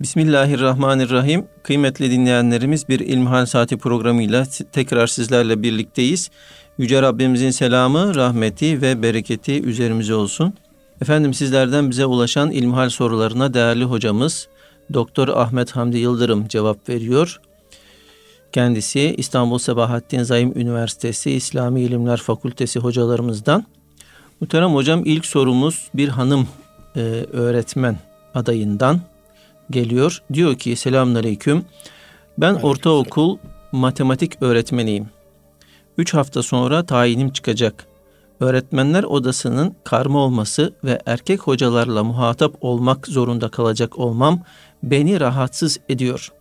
Bismillahirrahmanirrahim. Kıymetli dinleyenlerimiz bir İlmihal Saati programıyla tekrar sizlerle birlikteyiz. Yüce Rabbimizin selamı, rahmeti ve bereketi üzerimize olsun. Efendim sizlerden bize ulaşan ilmihal sorularına değerli hocamız Doktor Ahmet Hamdi Yıldırım cevap veriyor. Kendisi İstanbul Sabahattin Zaim Üniversitesi İslami İlimler Fakültesi hocalarımızdan. Muhterem hocam ilk sorumuz bir hanım e, öğretmen adayından geliyor. Diyor ki selamünaleyküm. Ben Aleyküm ortaokul matematik öğretmeniyim. Üç hafta sonra tayinim çıkacak. Öğretmenler odasının karma olması ve erkek hocalarla muhatap olmak zorunda kalacak olmam beni rahatsız ediyor.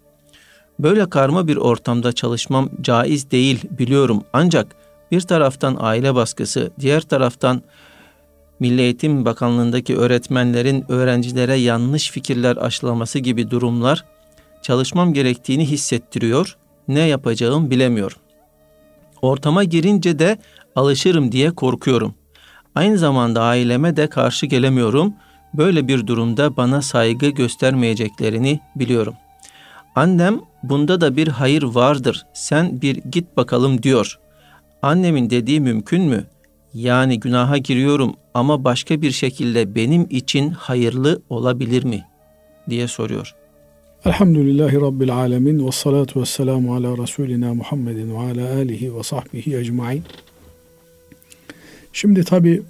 Böyle karma bir ortamda çalışmam caiz değil biliyorum ancak bir taraftan aile baskısı, diğer taraftan Milli Eğitim Bakanlığındaki öğretmenlerin öğrencilere yanlış fikirler aşılaması gibi durumlar çalışmam gerektiğini hissettiriyor. Ne yapacağım bilemiyorum. Ortama girince de alışırım diye korkuyorum. Aynı zamanda aileme de karşı gelemiyorum. Böyle bir durumda bana saygı göstermeyeceklerini biliyorum. Annem bunda da bir hayır vardır. Sen bir git bakalım diyor. Annemin dediği mümkün mü? Yani günaha giriyorum ama başka bir şekilde benim için hayırlı olabilir mi? diye soruyor. Elhamdülillahi Rabbil Alemin ve salatu ve selamu ala Resulina Muhammedin ve ala alihi ve sahbihi ecmain. Şimdi tabi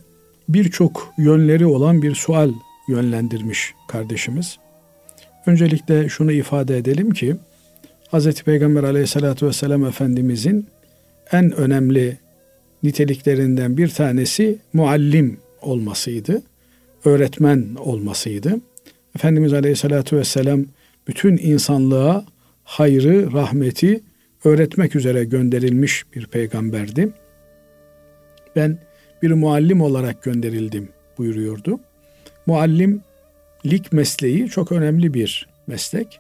birçok yönleri olan bir sual yönlendirmiş kardeşimiz. Öncelikle şunu ifade edelim ki Hz. Peygamber aleyhissalatü vesselam Efendimizin en önemli niteliklerinden bir tanesi muallim olmasıydı. Öğretmen olmasıydı. Efendimiz Aleyhisselatü Vesselam bütün insanlığa hayrı, rahmeti öğretmek üzere gönderilmiş bir peygamberdi. Ben bir muallim olarak gönderildim buyuruyordu. Muallimlik mesleği çok önemli bir meslek.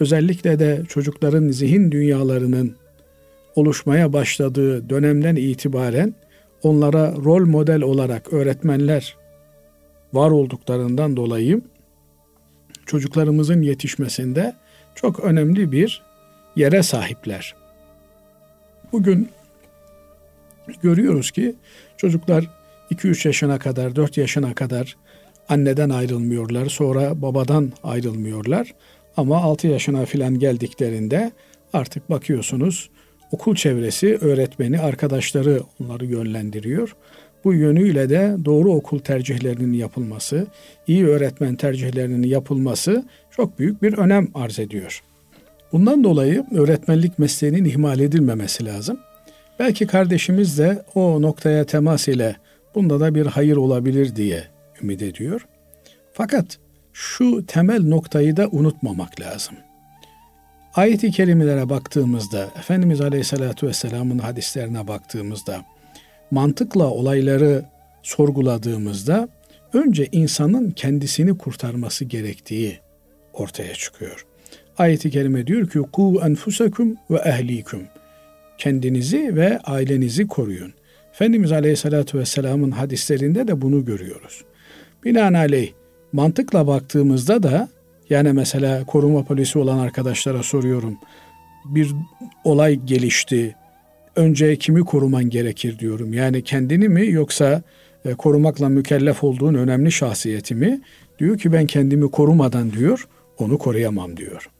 Özellikle de çocukların zihin dünyalarının oluşmaya başladığı dönemden itibaren onlara rol model olarak öğretmenler var olduklarından dolayı çocuklarımızın yetişmesinde çok önemli bir yere sahipler. Bugün görüyoruz ki çocuklar 2-3 yaşına kadar, 4 yaşına kadar anneden ayrılmıyorlar, sonra babadan ayrılmıyorlar. Ama 6 yaşına filan geldiklerinde artık bakıyorsunuz okul çevresi, öğretmeni, arkadaşları onları yönlendiriyor. Bu yönüyle de doğru okul tercihlerinin yapılması, iyi öğretmen tercihlerinin yapılması çok büyük bir önem arz ediyor. Bundan dolayı öğretmenlik mesleğinin ihmal edilmemesi lazım. Belki kardeşimiz de o noktaya temas ile bunda da bir hayır olabilir diye ümit ediyor. Fakat şu temel noktayı da unutmamak lazım. Ayet-i kerimelere baktığımızda, Efendimiz Aleyhisselatü Vesselam'ın hadislerine baktığımızda, mantıkla olayları sorguladığımızda önce insanın kendisini kurtarması gerektiği ortaya çıkıyor. Ayet-i kerime diyor ki ku enfusakum ve ehlikum. Kendinizi ve ailenizi koruyun. Efendimiz Aleyhisselatü Vesselam'ın hadislerinde de bunu görüyoruz. Binaenaleyh mantıkla baktığımızda da yani mesela koruma polisi olan arkadaşlara soruyorum. Bir olay gelişti. Önce kimi koruman gerekir diyorum. Yani kendini mi yoksa e, korumakla mükellef olduğun önemli şahsiyeti mi? Diyor ki ben kendimi korumadan diyor, onu koruyamam diyor.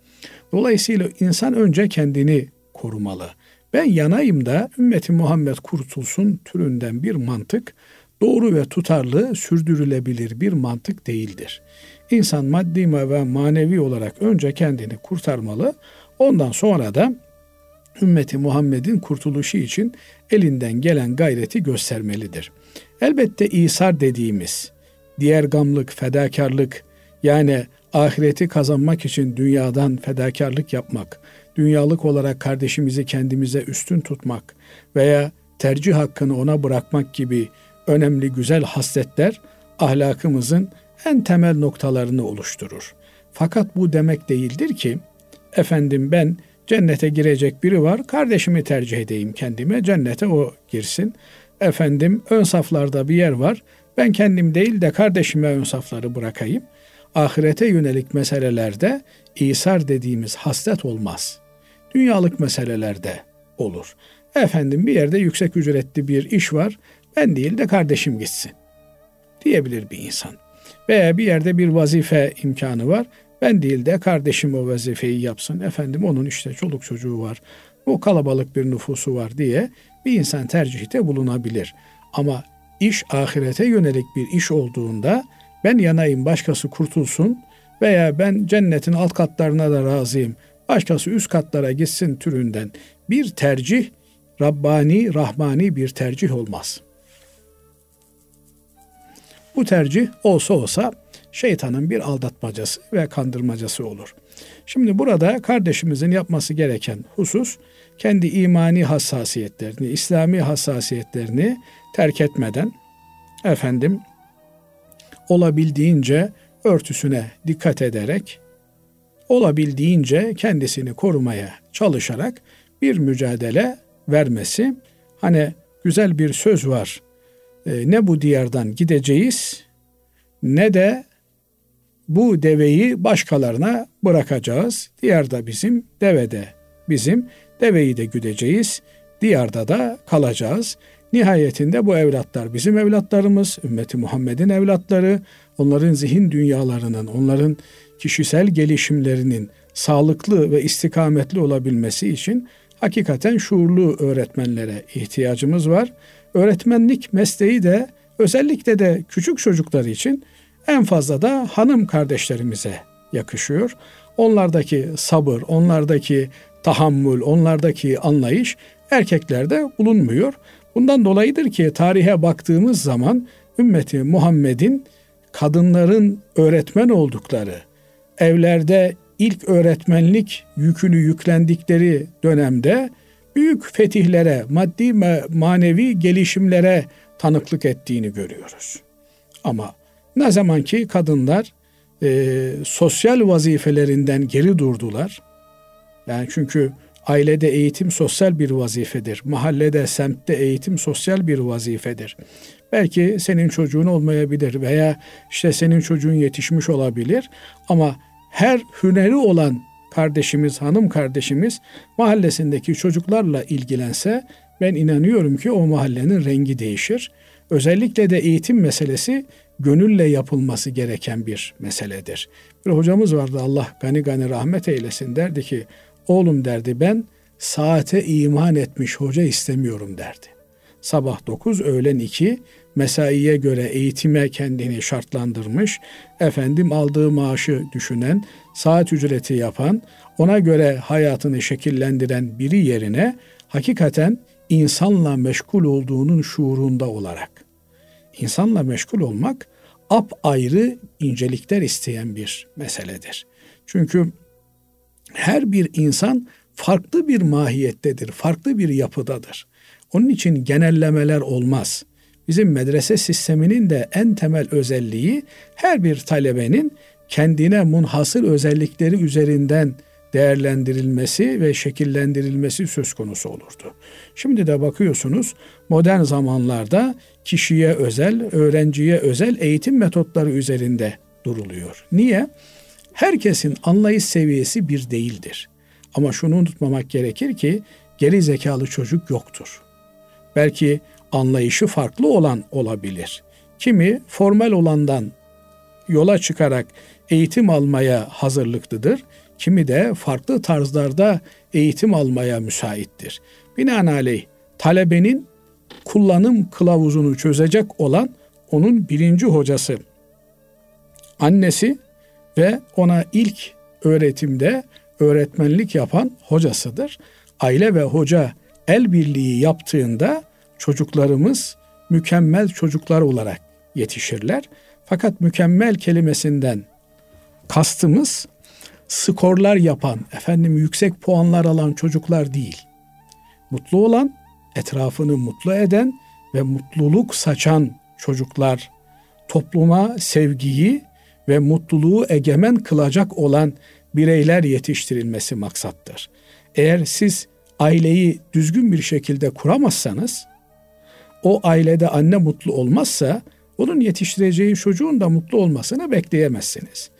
Dolayısıyla insan önce kendini korumalı. Ben yanayım da ümmeti Muhammed kurtulsun türünden bir mantık doğru ve tutarlı, sürdürülebilir bir mantık değildir. İnsan maddi ve manevi olarak önce kendini kurtarmalı. Ondan sonra da ümmeti Muhammed'in kurtuluşu için elinden gelen gayreti göstermelidir. Elbette İsar dediğimiz diğer gamlık, fedakarlık yani ahireti kazanmak için dünyadan fedakarlık yapmak, dünyalık olarak kardeşimizi kendimize üstün tutmak veya tercih hakkını ona bırakmak gibi önemli güzel hasletler ahlakımızın en temel noktalarını oluşturur. Fakat bu demek değildir ki efendim ben cennete girecek biri var kardeşimi tercih edeyim kendime cennete o girsin. Efendim ön saflarda bir yer var ben kendim değil de kardeşime ön safları bırakayım. ahirete yönelik meselelerde İsar dediğimiz haslet olmaz. Dünyalık meselelerde olur. Efendim bir yerde yüksek ücretli bir iş var. Ben değil de kardeşim gitsin. Diyebilir bir insan. Veya bir yerde bir vazife imkanı var. Ben değil de kardeşim o vazifeyi yapsın. Efendim onun işte çoluk çocuğu var. O kalabalık bir nüfusu var diye bir insan tercihte bulunabilir. Ama iş ahirete yönelik bir iş olduğunda ben yanayım başkası kurtulsun veya ben cennetin alt katlarına da razıyım başkası üst katlara gitsin türünden bir tercih Rabbani, Rahmani bir tercih olmaz. Bu tercih olsa olsa şeytanın bir aldatmacası ve kandırmacası olur. Şimdi burada kardeşimizin yapması gereken husus kendi imani hassasiyetlerini, İslami hassasiyetlerini terk etmeden efendim olabildiğince örtüsüne dikkat ederek olabildiğince kendisini korumaya çalışarak bir mücadele vermesi. Hani güzel bir söz var. E, ne bu diyardan gideceğiz ne de bu deveyi başkalarına bırakacağız. Diyarda bizim, devede bizim, deveyi de güdeceğiz. Diyarda da kalacağız. Nihayetinde bu evlatlar bizim evlatlarımız, ümmeti Muhammed'in evlatları, onların zihin dünyalarının, onların kişisel gelişimlerinin sağlıklı ve istikametli olabilmesi için hakikaten şuurlu öğretmenlere ihtiyacımız var. Öğretmenlik mesleği de özellikle de küçük çocuklar için en fazla da hanım kardeşlerimize yakışıyor. Onlardaki sabır, onlardaki tahammül, onlardaki anlayış erkeklerde bulunmuyor. Bundan dolayıdır ki tarihe baktığımız zaman ümmeti Muhammed'in kadınların öğretmen oldukları, evlerde ilk öğretmenlik yükünü yüklendikleri dönemde büyük fetihlere, maddi ve manevi gelişimlere tanıklık ettiğini görüyoruz. Ama ne zaman ki kadınlar e, sosyal vazifelerinden geri durdular, yani çünkü ailede eğitim sosyal bir vazifedir. Mahallede, semtte eğitim sosyal bir vazifedir. Belki senin çocuğun olmayabilir veya işte senin çocuğun yetişmiş olabilir ama her hüneri olan kardeşimiz, hanım kardeşimiz mahallesindeki çocuklarla ilgilense ben inanıyorum ki o mahallenin rengi değişir. Özellikle de eğitim meselesi gönülle yapılması gereken bir meseledir. Bir hocamız vardı Allah gani gani rahmet eylesin derdi ki oğlum derdi ben saate iman etmiş hoca istemiyorum derdi. Sabah 9 öğlen 2 mesaiye göre eğitime kendini şartlandırmış, efendim aldığı maaşı düşünen, saat ücreti yapan, ona göre hayatını şekillendiren biri yerine hakikaten insanla meşgul olduğunun şuurunda olarak. İnsanla meşgul olmak ap ayrı incelikler isteyen bir meseledir. Çünkü her bir insan farklı bir mahiyettedir, farklı bir yapıdadır. Onun için genellemeler olmaz. Bizim medrese sisteminin de en temel özelliği her bir talebenin kendine munhasır özellikleri üzerinden değerlendirilmesi ve şekillendirilmesi söz konusu olurdu. Şimdi de bakıyorsunuz modern zamanlarda kişiye özel, öğrenciye özel eğitim metotları üzerinde duruluyor. Niye? Herkesin anlayış seviyesi bir değildir. Ama şunu unutmamak gerekir ki geri zekalı çocuk yoktur. Belki anlayışı farklı olan olabilir. Kimi formal olandan yola çıkarak eğitim almaya hazırlıklıdır. Kimi de farklı tarzlarda eğitim almaya müsaittir. Binaenaleyh talebenin kullanım kılavuzunu çözecek olan onun birinci hocası, annesi ve ona ilk öğretimde öğretmenlik yapan hocasıdır. Aile ve hoca el birliği yaptığında çocuklarımız mükemmel çocuklar olarak yetişirler. Fakat mükemmel kelimesinden kastımız skorlar yapan, efendim yüksek puanlar alan çocuklar değil. Mutlu olan, etrafını mutlu eden ve mutluluk saçan çocuklar, topluma sevgiyi ve mutluluğu egemen kılacak olan bireyler yetiştirilmesi maksattır. Eğer siz aileyi düzgün bir şekilde kuramazsanız, o ailede anne mutlu olmazsa onun yetiştireceği çocuğun da mutlu olmasını bekleyemezsiniz.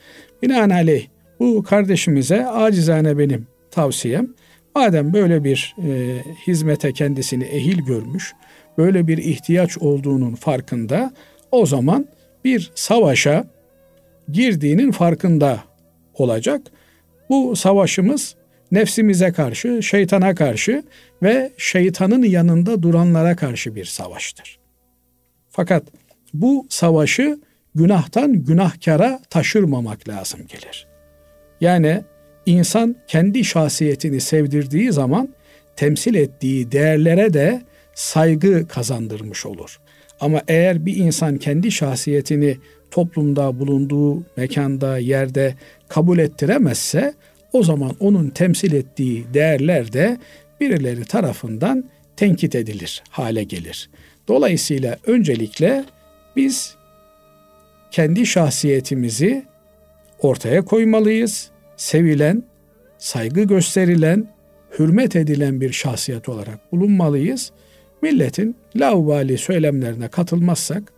Binaenaleyh bu kardeşimize acizane benim tavsiyem madem böyle bir e, hizmete kendisini ehil görmüş, böyle bir ihtiyaç olduğunun farkında o zaman bir savaşa girdiğinin farkında olacak. Bu savaşımız nefsimize karşı, şeytana karşı ve şeytanın yanında duranlara karşı bir savaştır. Fakat bu savaşı günahtan günahkara taşırmamak lazım gelir. Yani insan kendi şahsiyetini sevdirdiği zaman temsil ettiği değerlere de saygı kazandırmış olur. Ama eğer bir insan kendi şahsiyetini toplumda bulunduğu mekanda, yerde kabul ettiremezse o zaman onun temsil ettiği değerler de birileri tarafından tenkit edilir hale gelir. Dolayısıyla öncelikle biz kendi şahsiyetimizi ortaya koymalıyız. Sevilen, saygı gösterilen, hürmet edilen bir şahsiyet olarak bulunmalıyız. Milletin laubali söylemlerine katılmazsak,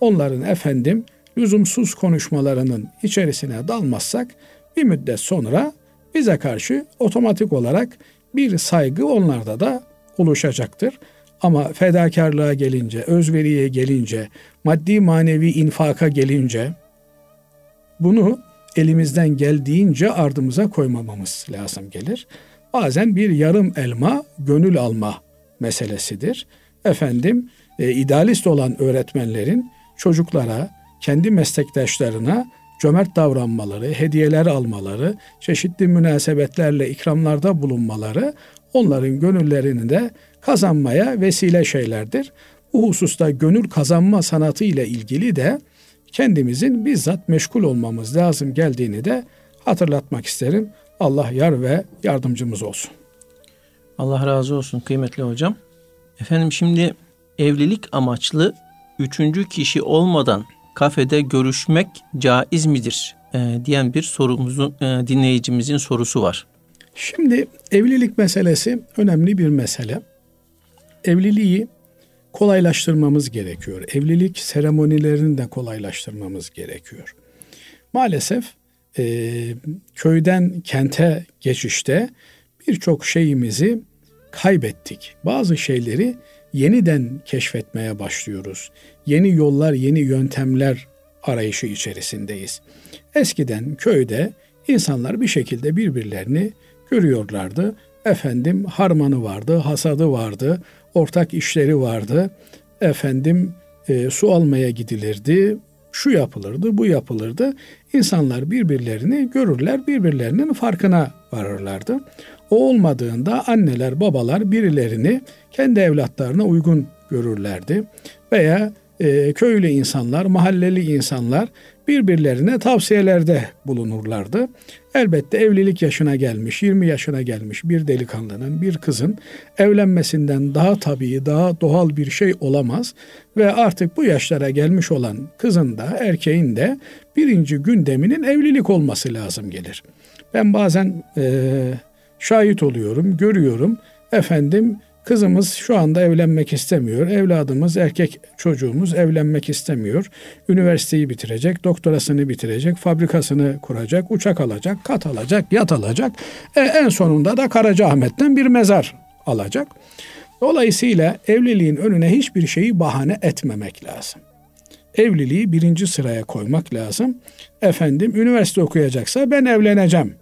onların efendim lüzumsuz konuşmalarının içerisine dalmazsak bir müddet sonra bize karşı otomatik olarak bir saygı onlarda da oluşacaktır. Ama fedakarlığa gelince, özveriye gelince, maddi manevi infaka gelince bunu elimizden geldiğince ardımıza koymamamız lazım gelir. Bazen bir yarım elma gönül alma meselesidir. Efendim e, idealist olan öğretmenlerin çocuklara, kendi meslektaşlarına cömert davranmaları, hediyeler almaları, çeşitli münasebetlerle ikramlarda bulunmaları onların gönüllerini de kazanmaya vesile şeylerdir. Bu hususta gönül kazanma sanatı ile ilgili de kendimizin bizzat meşgul olmamız lazım geldiğini de hatırlatmak isterim. Allah yar ve yardımcımız olsun. Allah razı olsun kıymetli hocam. Efendim şimdi evlilik amaçlı üçüncü kişi olmadan kafede görüşmek caiz midir e, diyen bir sorumuzun e, dinleyicimizin sorusu var. Şimdi evlilik meselesi önemli bir mesele. Evliliği kolaylaştırmamız gerekiyor. Evlilik seremonilerini de kolaylaştırmamız gerekiyor. Maalesef e, köyden kente geçişte birçok şeyimizi kaybettik. Bazı şeyleri yeniden keşfetmeye başlıyoruz. Yeni yollar, yeni yöntemler arayışı içerisindeyiz. Eskiden köyde insanlar bir şekilde birbirlerini görüyorlardı. Efendim harmanı vardı, hasadı vardı, ortak işleri vardı. Efendim e, su almaya gidilirdi, şu yapılırdı, bu yapılırdı. İnsanlar birbirlerini görürler, birbirlerinin farkına varırlardı. O olmadığında anneler, babalar birilerini kendi evlatlarına uygun görürlerdi. Veya e, köylü insanlar, mahalleli insanlar birbirlerine tavsiyelerde bulunurlardı. Elbette evlilik yaşına gelmiş, 20 yaşına gelmiş bir delikanlının, bir kızın evlenmesinden daha tabii, daha doğal bir şey olamaz ve artık bu yaşlara gelmiş olan kızın da erkeğin de birinci gündeminin evlilik olması lazım gelir. Ben bazen e, şahit oluyorum, görüyorum. Efendim Kızımız şu anda evlenmek istemiyor. Evladımız, erkek çocuğumuz evlenmek istemiyor. Üniversiteyi bitirecek, doktorasını bitirecek, fabrikasını kuracak, uçak alacak, kat alacak, yat alacak. E, en sonunda da Karacaahmet'ten bir mezar alacak. Dolayısıyla evliliğin önüne hiçbir şeyi bahane etmemek lazım. Evliliği birinci sıraya koymak lazım. Efendim üniversite okuyacaksa ben evleneceğim.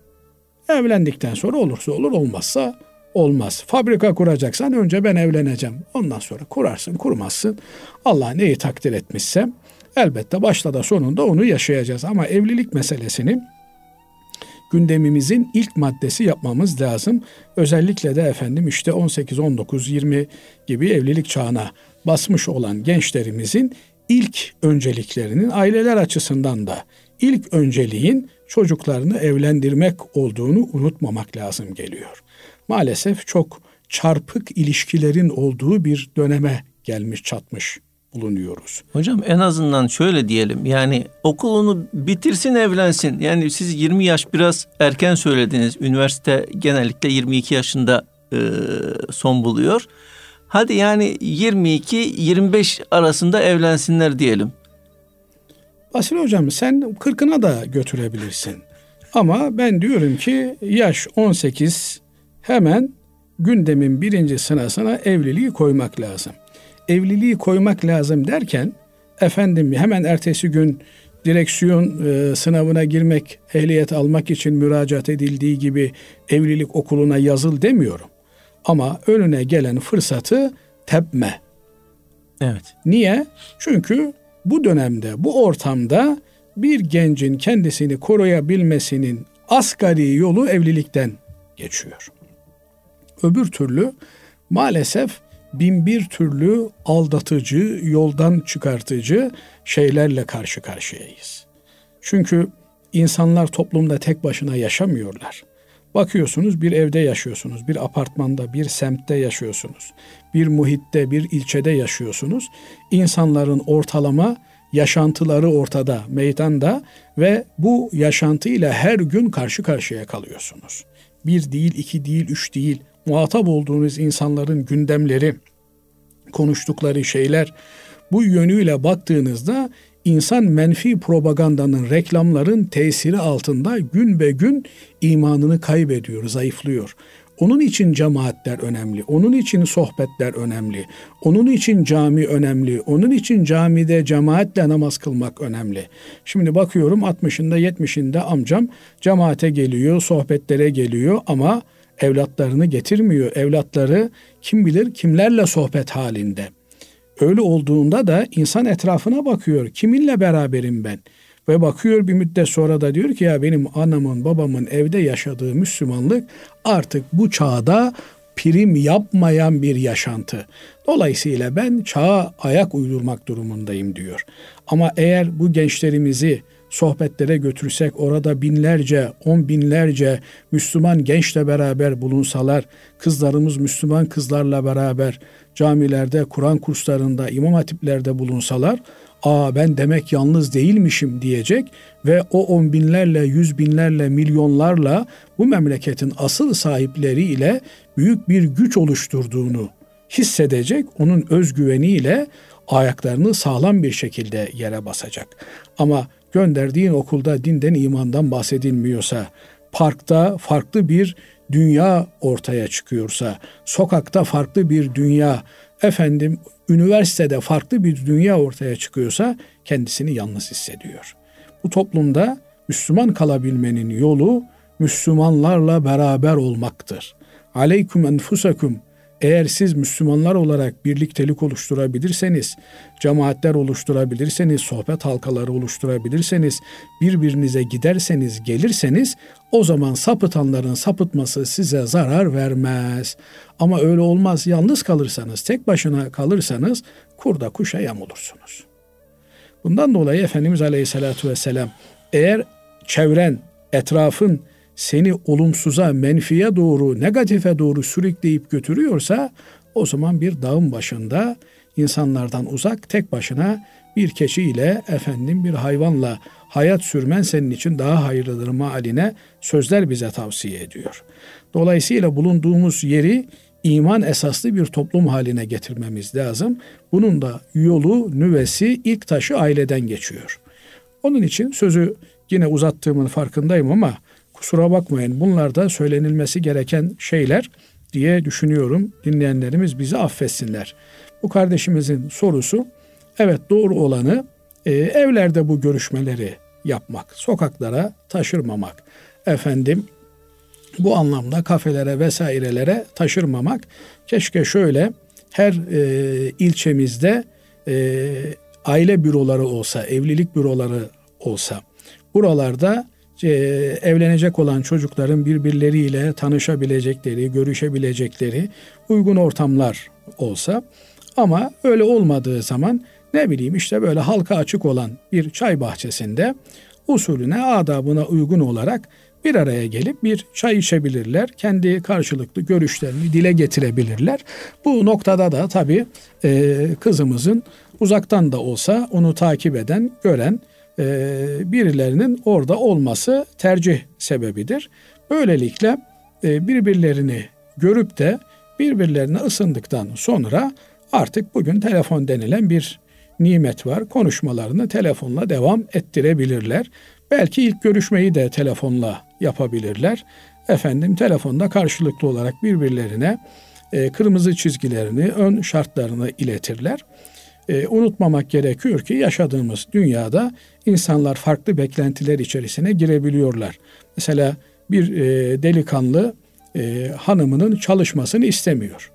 Evlendikten sonra olursa olur olmazsa olmaz. Fabrika kuracaksan önce ben evleneceğim. Ondan sonra kurarsın kurmazsın. Allah neyi takdir etmişse elbette başta da sonunda onu yaşayacağız. Ama evlilik meselesini gündemimizin ilk maddesi yapmamız lazım. Özellikle de efendim işte 18, 19, 20 gibi evlilik çağına basmış olan gençlerimizin ilk önceliklerinin aileler açısından da ilk önceliğin çocuklarını evlendirmek olduğunu unutmamak lazım geliyor maalesef çok çarpık ilişkilerin olduğu bir döneme gelmiş çatmış bulunuyoruz. Hocam en azından şöyle diyelim yani okulunu bitirsin evlensin. Yani siz 20 yaş biraz erken söylediniz. Üniversite genellikle 22 yaşında e, son buluyor. Hadi yani 22-25 arasında evlensinler diyelim. Basil hocam sen kırkına da götürebilirsin. Ama ben diyorum ki yaş 18 hemen gündemin birinci sırasına evliliği koymak lazım. Evliliği koymak lazım derken efendim hemen ertesi gün direksiyon e, sınavına girmek, ehliyet almak için müracaat edildiği gibi evlilik okuluna yazıl demiyorum. Ama önüne gelen fırsatı tepme. Evet. Niye? Çünkü bu dönemde, bu ortamda bir gencin kendisini koruyabilmesinin asgari yolu evlilikten geçiyor. Öbür türlü maalesef bin bir türlü aldatıcı, yoldan çıkartıcı şeylerle karşı karşıyayız. Çünkü insanlar toplumda tek başına yaşamıyorlar. Bakıyorsunuz bir evde yaşıyorsunuz, bir apartmanda, bir semtte yaşıyorsunuz, bir muhitte, bir ilçede yaşıyorsunuz. İnsanların ortalama yaşantıları ortada, meydanda ve bu yaşantıyla her gün karşı karşıya kalıyorsunuz. Bir değil, iki değil, üç değil. Muhatap olduğunuz insanların gündemleri, konuştukları şeyler bu yönüyle baktığınızda insan menfi propagandanın, reklamların tesiri altında gün be gün imanını kaybediyor, zayıflıyor. Onun için cemaatler önemli. Onun için sohbetler önemli. Onun için cami önemli. Onun için camide cemaatle namaz kılmak önemli. Şimdi bakıyorum 60'ında 70'inde amcam cemaate geliyor, sohbetlere geliyor ama evlatlarını getirmiyor. Evlatları kim bilir kimlerle sohbet halinde. Öyle olduğunda da insan etrafına bakıyor. Kiminle beraberim ben? Ve bakıyor bir müddet sonra da diyor ki ya benim anamın babamın evde yaşadığı Müslümanlık artık bu çağda prim yapmayan bir yaşantı. Dolayısıyla ben çağa ayak uydurmak durumundayım diyor. Ama eğer bu gençlerimizi sohbetlere götürsek orada binlerce, on binlerce Müslüman gençle beraber bulunsalar, kızlarımız Müslüman kızlarla beraber camilerde, Kur'an kurslarında, imam hatiplerde bulunsalar, aa ben demek yalnız değilmişim diyecek ve o on binlerle, yüz binlerle, milyonlarla bu memleketin asıl sahipleriyle büyük bir güç oluşturduğunu hissedecek, onun özgüveniyle ayaklarını sağlam bir şekilde yere basacak. Ama gönderdiğin okulda dinden imandan bahsedilmiyorsa, parkta farklı bir dünya ortaya çıkıyorsa, sokakta farklı bir dünya, efendim üniversitede farklı bir dünya ortaya çıkıyorsa kendisini yalnız hissediyor. Bu toplumda Müslüman kalabilmenin yolu Müslümanlarla beraber olmaktır. Aleyküm enfusakum eğer siz Müslümanlar olarak birliktelik oluşturabilirseniz, cemaatler oluşturabilirseniz, sohbet halkaları oluşturabilirseniz, birbirinize giderseniz, gelirseniz o zaman sapıtanların sapıtması size zarar vermez. Ama öyle olmaz. Yalnız kalırsanız, tek başına kalırsanız kurda kuşa yam olursunuz. Bundan dolayı Efendimiz Aleyhisselatü Vesselam eğer çevren, etrafın seni olumsuza, menfiye doğru, negatife doğru sürükleyip götürüyorsa o zaman bir dağın başında insanlardan uzak tek başına bir keçiyle efendim bir hayvanla hayat sürmen senin için daha hayırlıdır maaline sözler bize tavsiye ediyor. Dolayısıyla bulunduğumuz yeri iman esaslı bir toplum haline getirmemiz lazım. Bunun da yolu, nüvesi, ilk taşı aileden geçiyor. Onun için sözü yine uzattığımın farkındayım ama Kusura bakmayın bunlar da söylenilmesi gereken şeyler diye düşünüyorum. Dinleyenlerimiz bizi affetsinler. Bu kardeşimizin sorusu evet doğru olanı e, evlerde bu görüşmeleri yapmak, sokaklara taşırmamak. Efendim bu anlamda kafelere vesairelere taşırmamak. Keşke şöyle her e, ilçemizde e, aile büroları olsa, evlilik büroları olsa. Buralarda e, evlenecek olan çocukların birbirleriyle tanışabilecekleri, görüşebilecekleri uygun ortamlar olsa ama öyle olmadığı zaman ne bileyim işte böyle halka açık olan bir çay bahçesinde usulüne, adabına uygun olarak bir araya gelip bir çay içebilirler. Kendi karşılıklı görüşlerini dile getirebilirler. Bu noktada da tabii e, kızımızın uzaktan da olsa onu takip eden, gören, birilerinin orada olması tercih sebebidir. Böylelikle e, birbirlerini görüp de birbirlerine ısındıktan sonra artık bugün telefon denilen bir nimet var. Konuşmalarını telefonla devam ettirebilirler. Belki ilk görüşmeyi de telefonla yapabilirler. Efendim telefonda karşılıklı olarak birbirlerine e, kırmızı çizgilerini, ön şartlarını iletirler. E, unutmamak gerekiyor ki yaşadığımız dünyada insanlar farklı beklentiler içerisine girebiliyorlar. Mesela bir e, delikanlı e, hanımının çalışmasını istemiyor.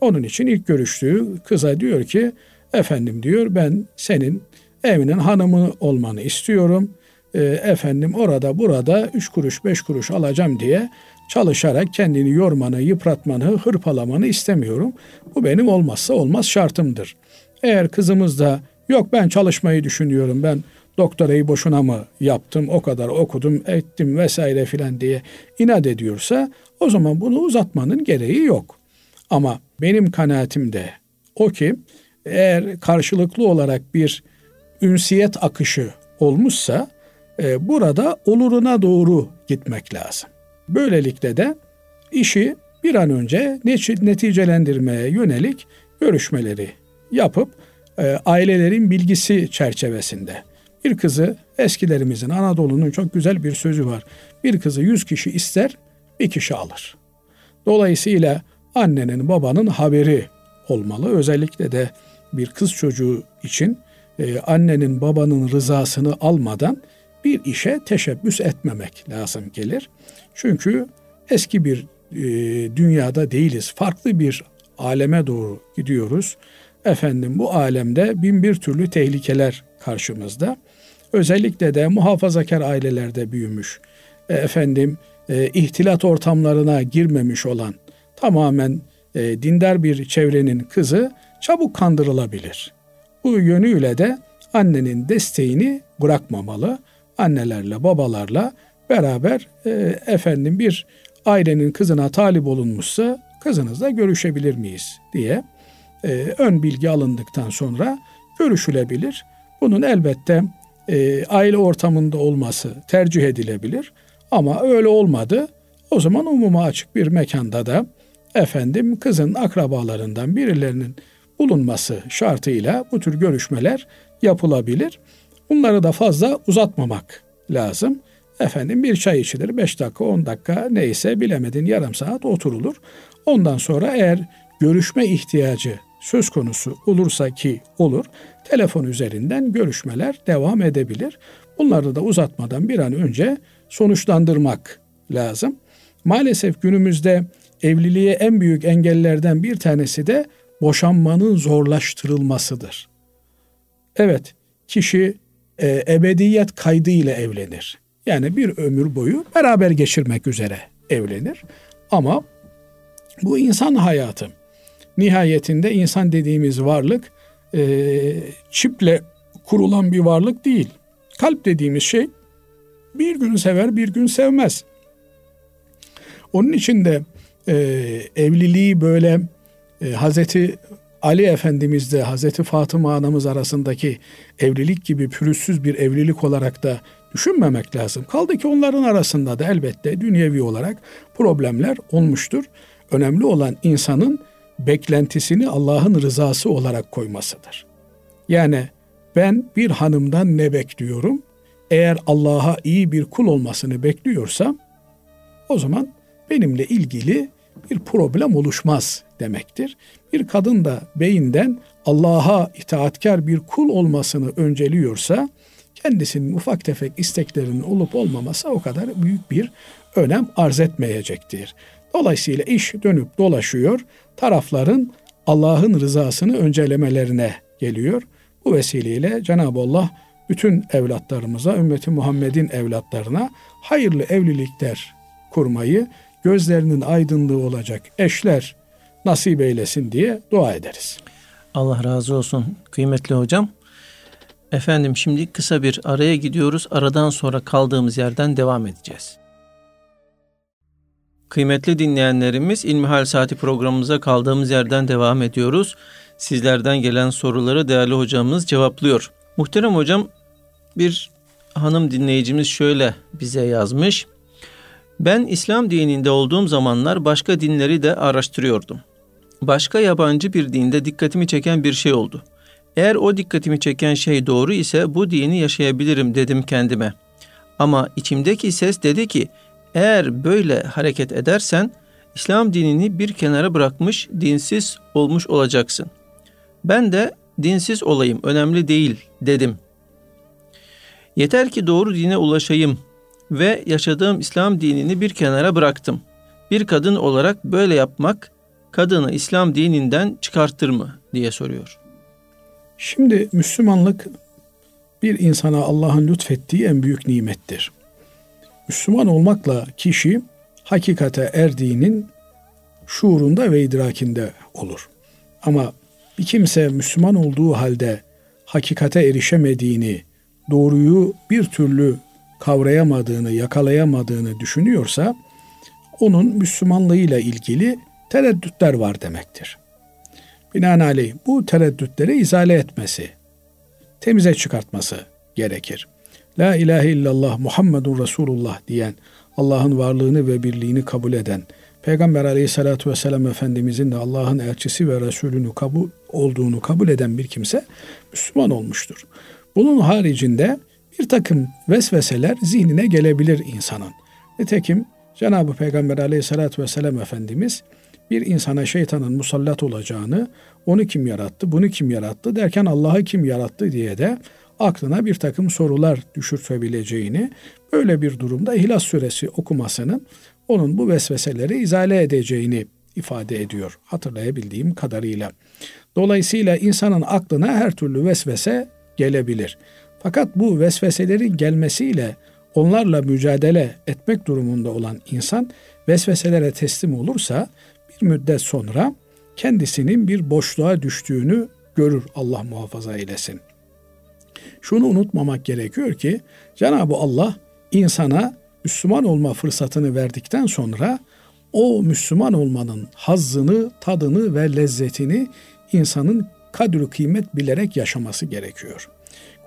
Onun için ilk görüştüğü kıza diyor ki efendim diyor ben senin evinin hanımı olmanı istiyorum. E, efendim orada burada üç kuruş beş kuruş alacağım diye çalışarak kendini yormanı, yıpratmanı, hırpalamanı istemiyorum. Bu benim olmazsa olmaz şartımdır. Eğer kızımız da yok ben çalışmayı düşünüyorum ben doktorayı boşuna mı yaptım o kadar okudum ettim vesaire filan diye inat ediyorsa o zaman bunu uzatmanın gereği yok. Ama benim kanaatim de o ki eğer karşılıklı olarak bir ünsiyet akışı olmuşsa e, burada oluruna doğru gitmek lazım. Böylelikle de işi bir an önce neticelendirmeye yönelik görüşmeleri yapıp e, ailelerin bilgisi çerçevesinde bir kızı eskilerimizin Anadolu'nun çok güzel bir sözü var. Bir kızı yüz kişi ister, bir kişi alır. Dolayısıyla annenin babanın haberi olmalı. Özellikle de bir kız çocuğu için e, annenin babanın rızasını almadan bir işe teşebbüs etmemek lazım gelir. Çünkü eski bir e, dünyada değiliz. Farklı bir aleme doğru gidiyoruz. Efendim bu alemde bin bir türlü tehlikeler karşımızda. Özellikle de muhafazakar ailelerde büyümüş, e, efendim e, ihtilat ortamlarına girmemiş olan tamamen e, dindar bir çevrenin kızı çabuk kandırılabilir. Bu yönüyle de annenin desteğini bırakmamalı. Annelerle, babalarla beraber efendim bir ailenin kızına talip olunmuşsa kızınızla görüşebilir miyiz diye e, ön bilgi alındıktan sonra görüşülebilir. Bunun elbette e, aile ortamında olması tercih edilebilir. Ama öyle olmadı. O zaman umuma açık bir mekanda da efendim kızın akrabalarından birilerinin bulunması şartıyla bu tür görüşmeler yapılabilir. Bunları da fazla uzatmamak lazım. Efendim bir çay içilir 5 dakika 10 dakika neyse bilemedin yarım saat oturulur. Ondan sonra eğer görüşme ihtiyacı söz konusu olursa ki olur telefon üzerinden görüşmeler devam edebilir. Bunları da uzatmadan bir an önce sonuçlandırmak lazım. Maalesef günümüzde evliliğe en büyük engellerden bir tanesi de boşanmanın zorlaştırılmasıdır. Evet, kişi e, ebediyet kaydı ile evlenir. Yani bir ömür boyu beraber geçirmek üzere evlenir. Ama bu insan hayatı. Nihayetinde insan dediğimiz varlık e, çiple kurulan bir varlık değil. Kalp dediğimiz şey bir gün sever bir gün sevmez. Onun için de e, evliliği böyle e, Hazreti Ali Efendimiz'de Hazreti Fatıma anamız arasındaki evlilik gibi pürüzsüz bir evlilik olarak da düşünmemek lazım. Kaldı ki onların arasında da elbette dünyevi olarak problemler olmuştur. Önemli olan insanın beklentisini Allah'ın rızası olarak koymasıdır. Yani ben bir hanımdan ne bekliyorum? Eğer Allah'a iyi bir kul olmasını bekliyorsam o zaman benimle ilgili bir problem oluşmaz demektir. Bir kadın da beyinden Allah'a itaatkar bir kul olmasını önceliyorsa kendisinin ufak tefek isteklerinin olup olmaması o kadar büyük bir önem arz etmeyecektir. Dolayısıyla iş dönüp dolaşıyor. Tarafların Allah'ın rızasını öncelemelerine geliyor. Bu vesileyle Cenab-ı Allah bütün evlatlarımıza, ümmeti Muhammed'in evlatlarına hayırlı evlilikler kurmayı, gözlerinin aydınlığı olacak eşler nasip eylesin diye dua ederiz. Allah razı olsun kıymetli hocam. Efendim şimdi kısa bir araya gidiyoruz. Aradan sonra kaldığımız yerden devam edeceğiz. Kıymetli dinleyenlerimiz İlmihal Saati programımıza kaldığımız yerden devam ediyoruz. Sizlerden gelen soruları değerli hocamız cevaplıyor. Muhterem hocam bir hanım dinleyicimiz şöyle bize yazmış. Ben İslam dininde olduğum zamanlar başka dinleri de araştırıyordum. Başka yabancı bir dinde dikkatimi çeken bir şey oldu. Eğer o dikkatimi çeken şey doğru ise bu dini yaşayabilirim dedim kendime. Ama içimdeki ses dedi ki eğer böyle hareket edersen İslam dinini bir kenara bırakmış, dinsiz olmuş olacaksın. Ben de dinsiz olayım, önemli değil dedim. Yeter ki doğru dine ulaşayım ve yaşadığım İslam dinini bir kenara bıraktım. Bir kadın olarak böyle yapmak kadını İslam dininden çıkartır mı diye soruyor. Şimdi Müslümanlık bir insana Allah'ın lütfettiği en büyük nimettir. Müslüman olmakla kişi hakikate erdiğinin şuurunda ve idrakinde olur. Ama bir kimse Müslüman olduğu halde hakikate erişemediğini, doğruyu bir türlü kavrayamadığını, yakalayamadığını düşünüyorsa onun Müslümanlığıyla ilgili tereddütler var demektir. Binaenaleyh bu tereddütleri izale etmesi, temize çıkartması gerekir. La ilahe illallah Muhammedun Resulullah diyen, Allah'ın varlığını ve birliğini kabul eden, Peygamber aleyhissalatü vesselam Efendimizin de Allah'ın elçisi ve Resulünü kabul olduğunu kabul eden bir kimse Müslüman olmuştur. Bunun haricinde bir takım vesveseler zihnine gelebilir insanın. Nitekim Cenab-ı Peygamber aleyhissalatü vesselam Efendimiz bir insana şeytanın musallat olacağını, onu kim yarattı, bunu kim yarattı derken Allah'ı kim yarattı diye de aklına bir takım sorular düşürtebileceğini, böyle bir durumda İhlas Suresi okumasının onun bu vesveseleri izale edeceğini ifade ediyor hatırlayabildiğim kadarıyla. Dolayısıyla insanın aklına her türlü vesvese gelebilir. Fakat bu vesveselerin gelmesiyle onlarla mücadele etmek durumunda olan insan vesveselere teslim olursa bir müddet sonra kendisinin bir boşluğa düştüğünü görür Allah muhafaza eylesin. Şunu unutmamak gerekiyor ki Cenab-ı Allah insana Müslüman olma fırsatını verdikten sonra o Müslüman olmanın hazzını, tadını ve lezzetini insanın kadri kıymet bilerek yaşaması gerekiyor.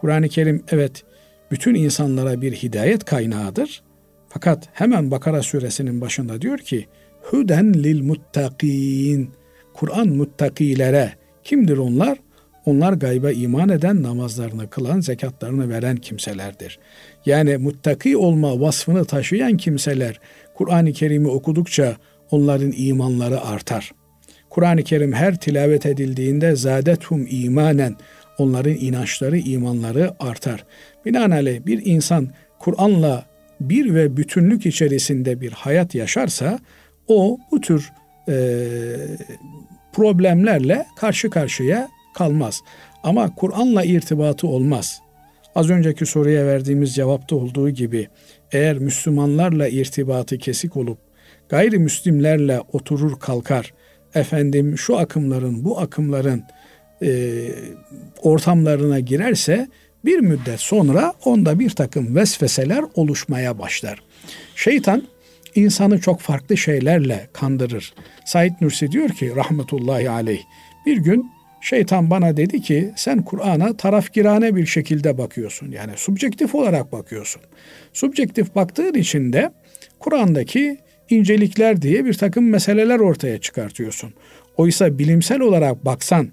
Kur'an-ı Kerim evet bütün insanlara bir hidayet kaynağıdır. Fakat hemen Bakara suresinin başında diyor ki Hüden lil muttakin Kur'an muttakilere kimdir onlar? Onlar gayba iman eden, namazlarını kılan, zekatlarını veren kimselerdir. Yani muttaki olma vasfını taşıyan kimseler Kur'an-ı Kerim'i okudukça onların imanları artar. Kur'an-ı Kerim her tilavet edildiğinde zadethum imanen onların inançları, imanları artar. Binaenaleyh bir insan Kur'an'la bir ve bütünlük içerisinde bir hayat yaşarsa o bu tür e, problemlerle karşı karşıya kalmaz. Ama Kur'an'la irtibatı olmaz. Az önceki soruya verdiğimiz cevapta olduğu gibi eğer Müslümanlarla irtibatı kesik olup gayrimüslimlerle oturur kalkar, efendim şu akımların bu akımların e, ortamlarına girerse bir müddet sonra onda bir takım vesveseler oluşmaya başlar. Şeytan insanı çok farklı şeylerle kandırır. Said Nursi diyor ki rahmetullahi aleyh bir gün şeytan bana dedi ki sen Kur'an'a tarafgirane bir şekilde bakıyorsun. Yani subjektif olarak bakıyorsun. Subjektif baktığın için de Kur'an'daki incelikler diye bir takım meseleler ortaya çıkartıyorsun. Oysa bilimsel olarak baksan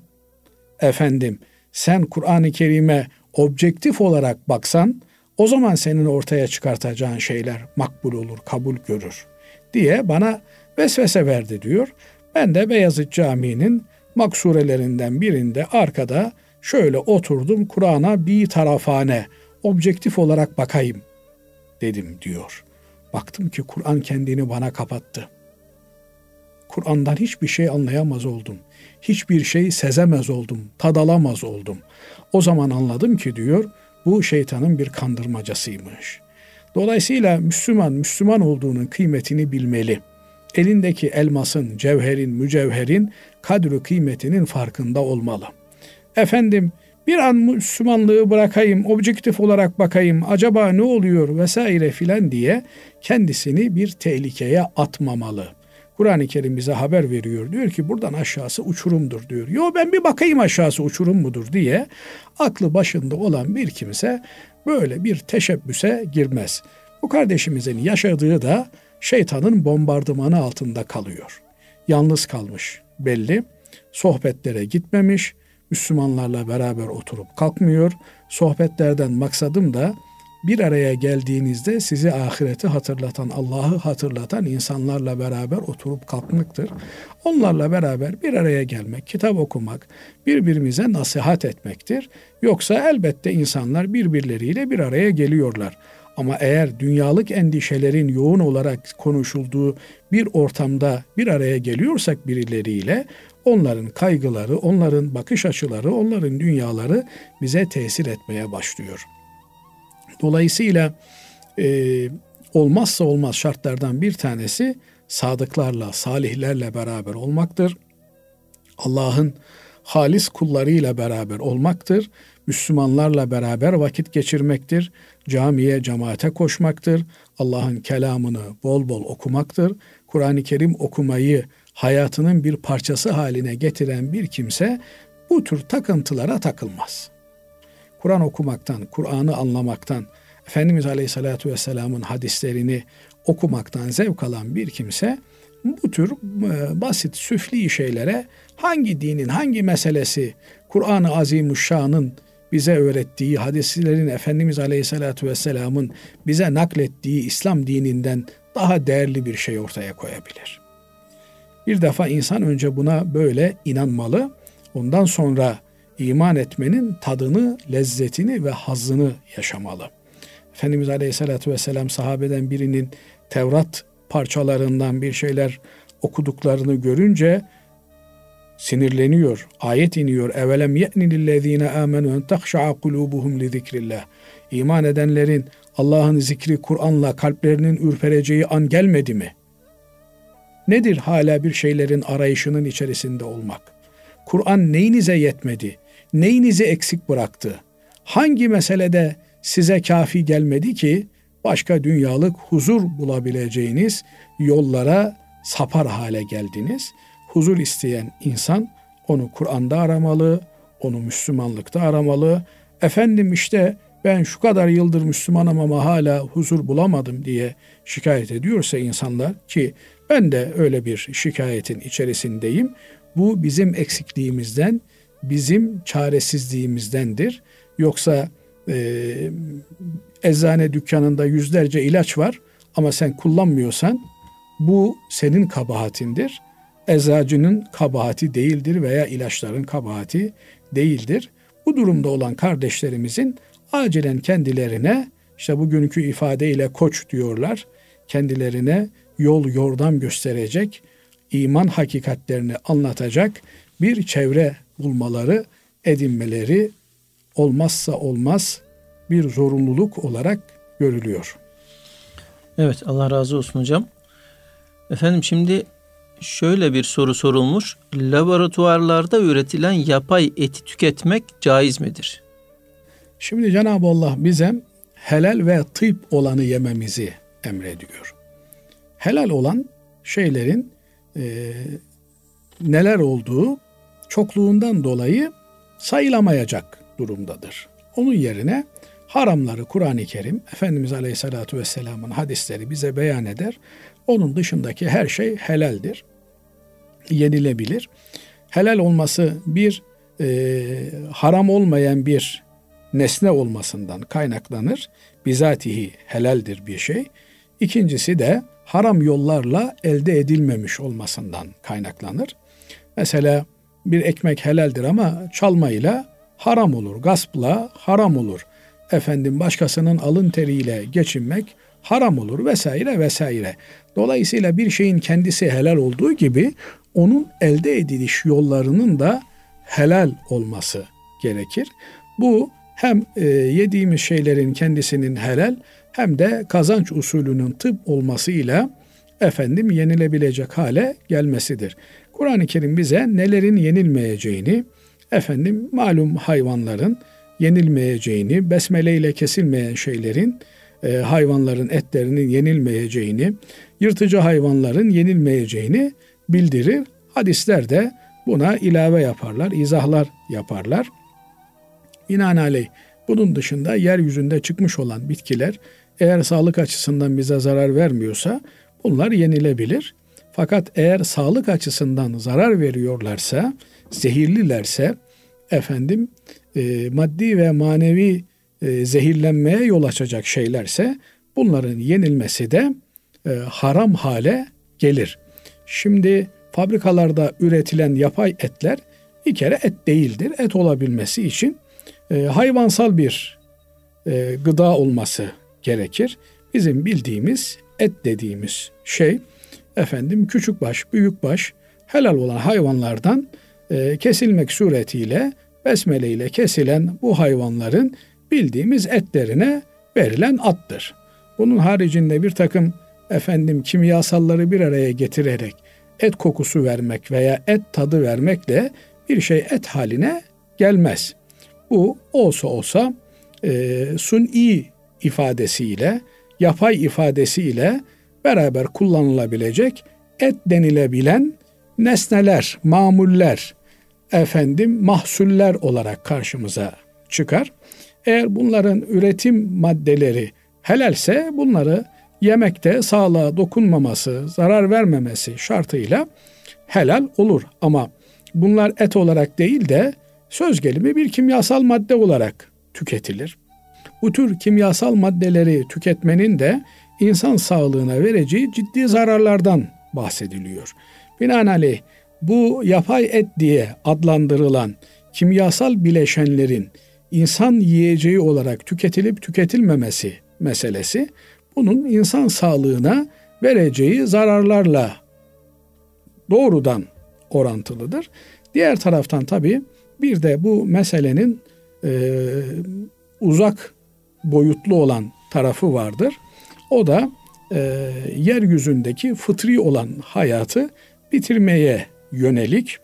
efendim sen Kur'an-ı Kerim'e objektif olarak baksan o zaman senin ortaya çıkartacağın şeyler makbul olur, kabul görür diye bana vesvese verdi diyor. Ben de Beyazıt Camii'nin maksurelerinden birinde arkada şöyle oturdum Kur'an'a bir tarafane objektif olarak bakayım dedim diyor. Baktım ki Kur'an kendini bana kapattı. Kur'an'dan hiçbir şey anlayamaz oldum. Hiçbir şey sezemez oldum, tadalamaz oldum. O zaman anladım ki diyor, bu şeytanın bir kandırmacasıymış. Dolayısıyla Müslüman, Müslüman olduğunun kıymetini bilmeli. Elindeki elmasın, cevherin, mücevherin kadri kıymetinin farkında olmalı. Efendim bir an Müslümanlığı bırakayım, objektif olarak bakayım, acaba ne oluyor vesaire filan diye kendisini bir tehlikeye atmamalı. Kur'an-ı Kerim bize haber veriyor. Diyor ki buradan aşağısı uçurumdur diyor. Yo ben bir bakayım aşağısı uçurum mudur diye aklı başında olan bir kimse böyle bir teşebbüse girmez. Bu kardeşimizin yaşadığı da şeytanın bombardımanı altında kalıyor. Yalnız kalmış belli. Sohbetlere gitmemiş. Müslümanlarla beraber oturup kalkmıyor. Sohbetlerden maksadım da bir araya geldiğinizde sizi ahireti hatırlatan, Allah'ı hatırlatan insanlarla beraber oturup kalkmaktır. Onlarla beraber bir araya gelmek, kitap okumak, birbirimize nasihat etmektir. Yoksa elbette insanlar birbirleriyle bir araya geliyorlar. Ama eğer dünyalık endişelerin yoğun olarak konuşulduğu bir ortamda bir araya geliyorsak birileriyle onların kaygıları, onların bakış açıları, onların dünyaları bize tesir etmeye başlıyor. Dolayısıyla e, olmazsa olmaz şartlardan bir tanesi sadıklarla, salihlerle beraber olmaktır. Allah'ın halis kullarıyla beraber olmaktır. Müslümanlarla beraber vakit geçirmektir. Camiye, cemaate koşmaktır. Allah'ın kelamını bol bol okumaktır. Kur'an-ı Kerim okumayı hayatının bir parçası haline getiren bir kimse bu tür takıntılara takılmaz. Kur'an okumaktan, Kur'an'ı anlamaktan, Efendimiz Aleyhisselatü Vesselam'ın hadislerini okumaktan zevk alan bir kimse bu tür e, basit, süfli şeylere hangi dinin, hangi meselesi Kur'an-ı Azimuşşan'ın bize öğrettiği, hadislerin Efendimiz Aleyhisselatü Vesselam'ın bize naklettiği İslam dininden daha değerli bir şey ortaya koyabilir. Bir defa insan önce buna böyle inanmalı. Ondan sonra iman etmenin tadını, lezzetini ve hazzını yaşamalı. Efendimiz Aleyhisselatü Vesselam sahabeden birinin Tevrat parçalarından bir şeyler okuduklarını görünce sinirleniyor. Ayet iniyor. Evelem ye'ni lillezine amenu en tahşa'a kulubuhum li zikrillah. İman edenlerin Allah'ın zikri Kur'an'la kalplerinin ürpereceği an gelmedi mi? Nedir hala bir şeylerin arayışının içerisinde olmak? Kur'an neyinize yetmedi? Neyinizi eksik bıraktı? Hangi meselede size kafi gelmedi ki başka dünyalık huzur bulabileceğiniz yollara sapar hale geldiniz? Huzur isteyen insan onu Kur'an'da aramalı, onu Müslümanlıkta aramalı. Efendim işte ben şu kadar yıldır Müslümanım ama hala huzur bulamadım diye şikayet ediyorsa insanlar ki ben de öyle bir şikayetin içerisindeyim. Bu bizim eksikliğimizden, bizim çaresizliğimizdendir. Yoksa e, eczane dükkanında yüzlerce ilaç var ama sen kullanmıyorsan bu senin kabahatindir. Eczacının kabahati değildir veya ilaçların kabahati değildir. Bu durumda olan kardeşlerimizin acilen kendilerine işte bugünkü ifadeyle koç diyorlar. Kendilerine yol yordam gösterecek, iman hakikatlerini anlatacak bir çevre bulmaları, edinmeleri olmazsa olmaz bir zorunluluk olarak görülüyor. Evet Allah razı olsun hocam. Efendim şimdi şöyle bir soru sorulmuş. Laboratuvarlarda üretilen yapay eti tüketmek caiz midir? Şimdi Cenab-ı Allah bize helal ve tıp olanı yememizi emrediyor. Helal olan şeylerin e, neler olduğu çokluğundan dolayı sayılamayacak durumdadır. Onun yerine haramları Kur'an-ı Kerim, Efendimiz Aleyhisselatü Vesselam'ın hadisleri bize beyan eder. Onun dışındaki her şey helaldir, yenilebilir. Helal olması bir e, haram olmayan bir nesne olmasından kaynaklanır. Bizatihi helaldir bir şey. İkincisi de haram yollarla elde edilmemiş olmasından kaynaklanır. Mesela bir ekmek helaldir ama çalmayla haram olur. Gaspla haram olur. Efendim başkasının alın teriyle geçinmek haram olur vesaire vesaire. Dolayısıyla bir şeyin kendisi helal olduğu gibi onun elde ediliş yollarının da helal olması gerekir. Bu hem e, yediğimiz şeylerin kendisinin helal hem de kazanç usulünün tıp olmasıyla efendim yenilebilecek hale gelmesidir. Kur'an-ı Kerim bize nelerin yenilmeyeceğini, efendim malum hayvanların yenilmeyeceğini, besmele ile kesilmeyen şeylerin, e, hayvanların etlerinin yenilmeyeceğini, yırtıcı hayvanların yenilmeyeceğini bildirir. Hadisler de buna ilave yaparlar, izahlar yaparlar. Binaenaleyh bunun dışında yeryüzünde çıkmış olan bitkiler eğer sağlık açısından bize zarar vermiyorsa bunlar yenilebilir. Fakat eğer sağlık açısından zarar veriyorlarsa, zehirlilerse efendim e, maddi ve manevi e, zehirlenmeye yol açacak şeylerse bunların yenilmesi de e, haram hale gelir. Şimdi fabrikalarda üretilen yapay etler bir kere et değildir. Et olabilmesi için hayvansal bir gıda olması gerekir. Bizim bildiğimiz et dediğimiz şey efendim küçük baş, büyük baş helal olan hayvanlardan kesilmek suretiyle besmele ile kesilen bu hayvanların bildiğimiz etlerine verilen attır. Bunun haricinde bir takım efendim kimyasalları bir araya getirerek et kokusu vermek veya et tadı vermekle bir şey et haline gelmez. Bu olsa olsa e, suni ifadesiyle, yapay ifadesiyle beraber kullanılabilecek et denilebilen nesneler, mamuller, efendim mahsuller olarak karşımıza çıkar. Eğer bunların üretim maddeleri helalse bunları yemekte sağlığa dokunmaması, zarar vermemesi şartıyla helal olur. Ama bunlar et olarak değil de söz gelimi bir kimyasal madde olarak tüketilir. Bu tür kimyasal maddeleri tüketmenin de insan sağlığına vereceği ciddi zararlardan bahsediliyor. Binaenaleyh bu yapay et diye adlandırılan kimyasal bileşenlerin insan yiyeceği olarak tüketilip tüketilmemesi meselesi bunun insan sağlığına vereceği zararlarla doğrudan orantılıdır. Diğer taraftan tabi bir de bu meselenin e, uzak boyutlu olan tarafı vardır. O da e, yeryüzündeki fıtri olan hayatı bitirmeye yönelik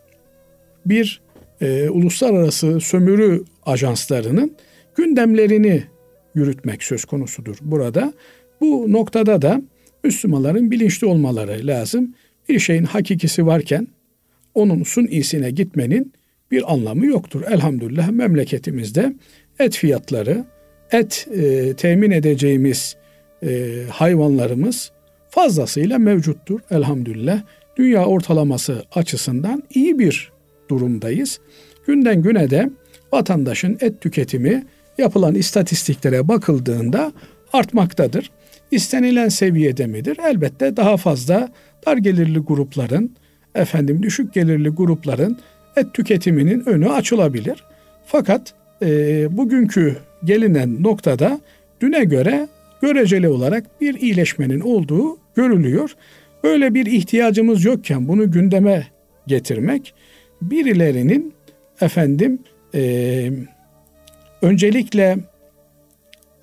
bir e, uluslararası sömürü ajanslarının gündemlerini yürütmek söz konusudur burada. Bu noktada da Müslümanların bilinçli olmaları lazım. Bir şeyin hakikisi varken onun sun iyisine gitmenin bir anlamı yoktur. Elhamdülillah memleketimizde et fiyatları, et e, temin edeceğimiz e, hayvanlarımız fazlasıyla mevcuttur elhamdülillah. Dünya ortalaması açısından iyi bir durumdayız. Günden güne de vatandaşın et tüketimi yapılan istatistiklere bakıldığında artmaktadır. İstenilen seviyede midir? Elbette daha fazla dar gelirli grupların, efendim düşük gelirli grupların et tüketiminin önü açılabilir. Fakat e, bugünkü gelinen noktada düne göre göreceli olarak bir iyileşmenin olduğu görülüyor. Böyle bir ihtiyacımız yokken bunu gündeme getirmek birilerinin efendim e, öncelikle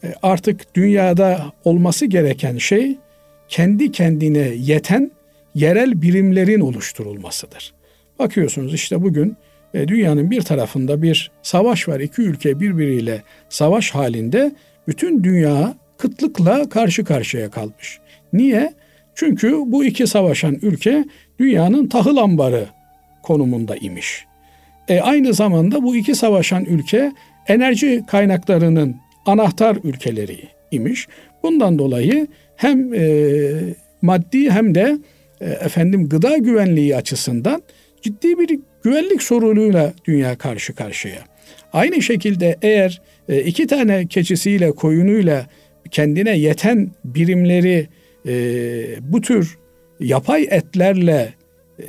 e, artık dünyada olması gereken şey kendi kendine yeten yerel birimlerin oluşturulmasıdır. Bakıyorsunuz işte bugün e, dünyanın bir tarafında bir savaş var. iki ülke birbiriyle savaş halinde bütün dünya kıtlıkla karşı karşıya kalmış. Niye? Çünkü bu iki savaşan ülke dünyanın tahıl ambarı konumunda imiş. E, aynı zamanda bu iki savaşan ülke enerji kaynaklarının anahtar ülkeleri imiş. Bundan dolayı hem e, maddi hem de e, efendim gıda güvenliği açısından ciddi bir güvenlik sorunuyla dünya karşı karşıya. Aynı şekilde eğer e, iki tane keçisiyle koyunuyla kendine yeten birimleri e, bu tür yapay etlerle e,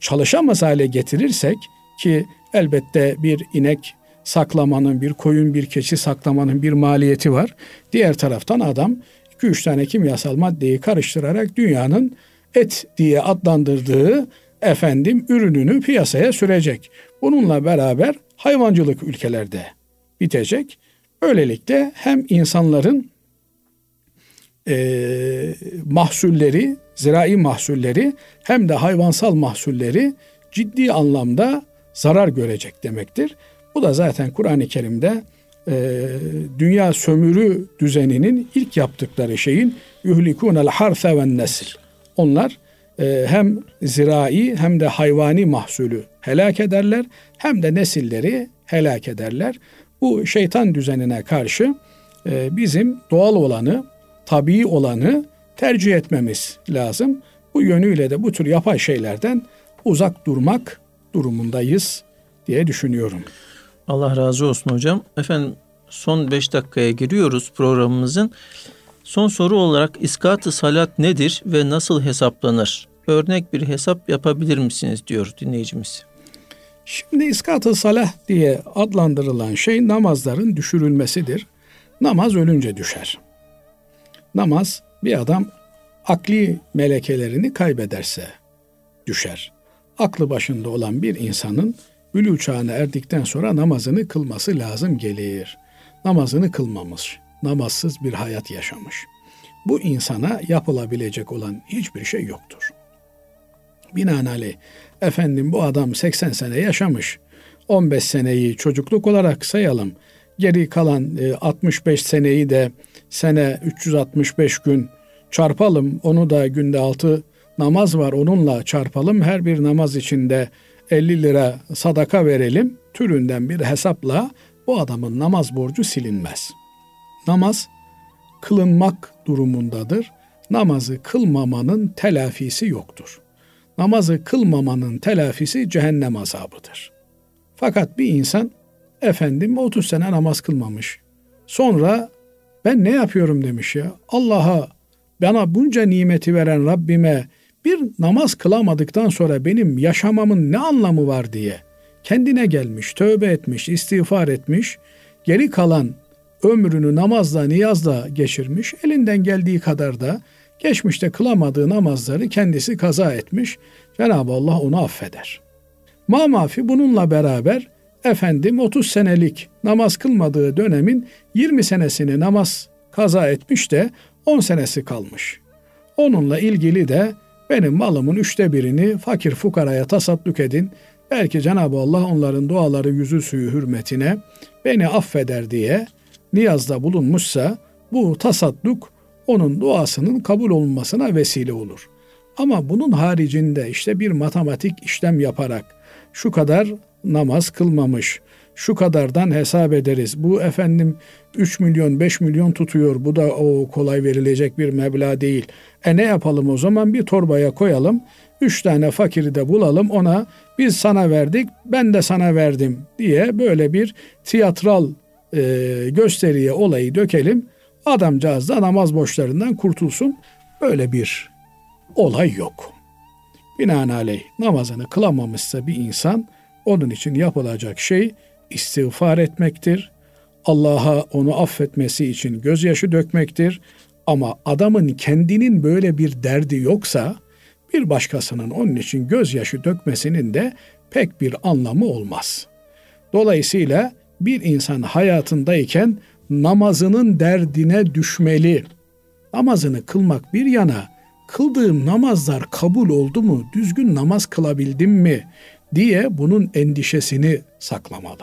çalışamaz hale getirirsek ki elbette bir inek saklamanın, bir koyun, bir keçi saklamanın bir maliyeti var. Diğer taraftan adam 2-3 tane kimyasal maddeyi karıştırarak dünyanın et diye adlandırdığı efendim ürününü piyasaya sürecek. Bununla beraber hayvancılık ülkelerde bitecek. Böylelikle hem insanların e, mahsulleri, zirai mahsulleri hem de hayvansal mahsulleri ciddi anlamda zarar görecek demektir. Bu da zaten Kur'an-ı Kerim'de e, dünya sömürü düzeninin ilk yaptıkları şeyin yuhlikunel harfe ve nesil. Onlar e, hem zirai hem de hayvani mahsulü helak ederler hem de nesilleri helak ederler. Bu şeytan düzenine karşı e, bizim doğal olanı, tabii olanı tercih etmemiz lazım. Bu yönüyle de bu tür yapay şeylerden uzak durmak durumundayız diye düşünüyorum. Allah razı olsun hocam. Efendim son 5 dakikaya giriyoruz programımızın. Son soru olarak iskat-ı salat nedir ve nasıl hesaplanır? Örnek bir hesap yapabilir misiniz diyor dinleyicimiz. Şimdi iskat-ı salah diye adlandırılan şey namazların düşürülmesidir. Namaz ölünce düşer. Namaz bir adam akli melekelerini kaybederse düşer. Aklı başında olan bir insanın bülü çağına erdikten sonra namazını kılması lazım gelir. Namazını kılmamış, namazsız bir hayat yaşamış. Bu insana yapılabilecek olan hiçbir şey yoktur. Binaenaleyh efendim bu adam 80 sene yaşamış. 15 seneyi çocukluk olarak sayalım. Geri kalan 65 e, seneyi de sene 365 gün çarpalım. Onu da günde 6 namaz var onunla çarpalım. Her bir namaz içinde 50 lira sadaka verelim. Türünden bir hesapla bu adamın namaz borcu silinmez. Namaz kılınmak durumundadır. Namazı kılmamanın telafisi yoktur. Namazı kılmamanın telafisi cehennem azabıdır. Fakat bir insan efendim 30 sene namaz kılmamış. Sonra ben ne yapıyorum demiş ya. Allah'a bana bunca nimeti veren Rabbime bir namaz kılamadıktan sonra benim yaşamamın ne anlamı var diye kendine gelmiş, tövbe etmiş, istiğfar etmiş, geri kalan ömrünü namazla, niyazla geçirmiş, elinden geldiği kadar da geçmişte kılamadığı namazları kendisi kaza etmiş, Cenab-ı Allah onu affeder. Mamafi bununla beraber efendim 30 senelik namaz kılmadığı dönemin 20 senesini namaz kaza etmiş de 10 senesi kalmış. Onunla ilgili de benim malımın üçte birini fakir fukaraya tasadduk edin. Belki Cenab-ı Allah onların duaları yüzü suyu hürmetine beni affeder diye niyazda bulunmuşsa bu tasadduk onun duasının kabul olunmasına vesile olur. Ama bunun haricinde işte bir matematik işlem yaparak şu kadar namaz kılmamış, şu kadardan hesap ederiz. Bu efendim 3 milyon 5 milyon tutuyor. Bu da o kolay verilecek bir meblağ değil. E ne yapalım o zaman bir torbaya koyalım. Üç tane fakiri de bulalım ona biz sana verdik ben de sana verdim diye böyle bir tiyatral e, gösteriye olayı dökelim. Adamcağız da namaz borçlarından kurtulsun. Böyle bir olay yok. Binaenaleyh namazını kılamamışsa bir insan onun için yapılacak şey istiğfar etmektir. Allah'a onu affetmesi için gözyaşı dökmektir. Ama adamın kendinin böyle bir derdi yoksa bir başkasının onun için gözyaşı dökmesinin de pek bir anlamı olmaz. Dolayısıyla bir insan hayatındayken namazının derdine düşmeli. Namazını kılmak bir yana, kıldığım namazlar kabul oldu mu, düzgün namaz kılabildim mi diye bunun endişesini saklamalı.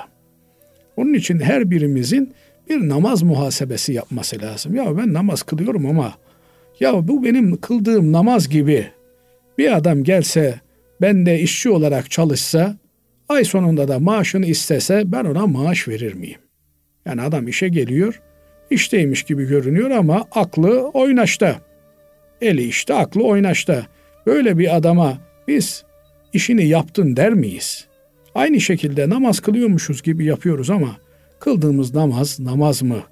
Onun için her birimizin bir namaz muhasebesi yapması lazım. Ya ben namaz kılıyorum ama ya bu benim kıldığım namaz gibi bir adam gelse ben de işçi olarak çalışsa ay sonunda da maaşını istese ben ona maaş verir miyim? Yani adam işe geliyor, işteymiş gibi görünüyor ama aklı oynaşta. Eli işte, aklı oynaşta. Böyle bir adama biz işini yaptın der miyiz? Aynı şekilde namaz kılıyormuşuz gibi yapıyoruz ama kıldığımız namaz namaz mı?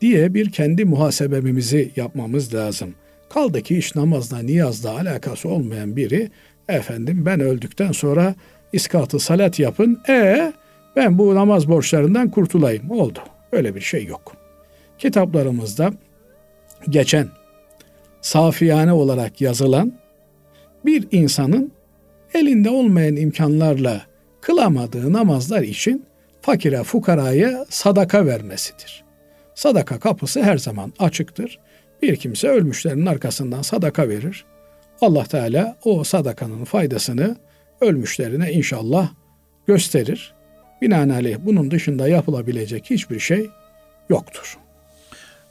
diye bir kendi muhasebemizi yapmamız lazım. Kaldı ki iş namazla niyazla alakası olmayan biri efendim ben öldükten sonra iskatı salat yapın. E ben bu namaz borçlarından kurtulayım. Oldu. Öyle bir şey yok. Kitaplarımızda geçen safiyane olarak yazılan bir insanın elinde olmayan imkanlarla kılamadığı namazlar için fakire fukaraya sadaka vermesidir. Sadaka kapısı her zaman açıktır. Bir kimse ölmüşlerin arkasından sadaka verir. Allah Teala o sadakanın faydasını ölmüşlerine inşallah gösterir. Binaenaleyh bunun dışında yapılabilecek hiçbir şey yoktur.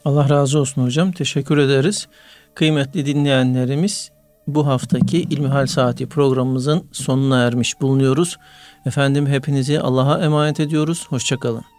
Allah razı olsun hocam. Teşekkür ederiz. Kıymetli dinleyenlerimiz bu haftaki İlmihal Saati programımızın sonuna ermiş bulunuyoruz. Efendim hepinizi Allah'a emanet ediyoruz. Hoşçakalın.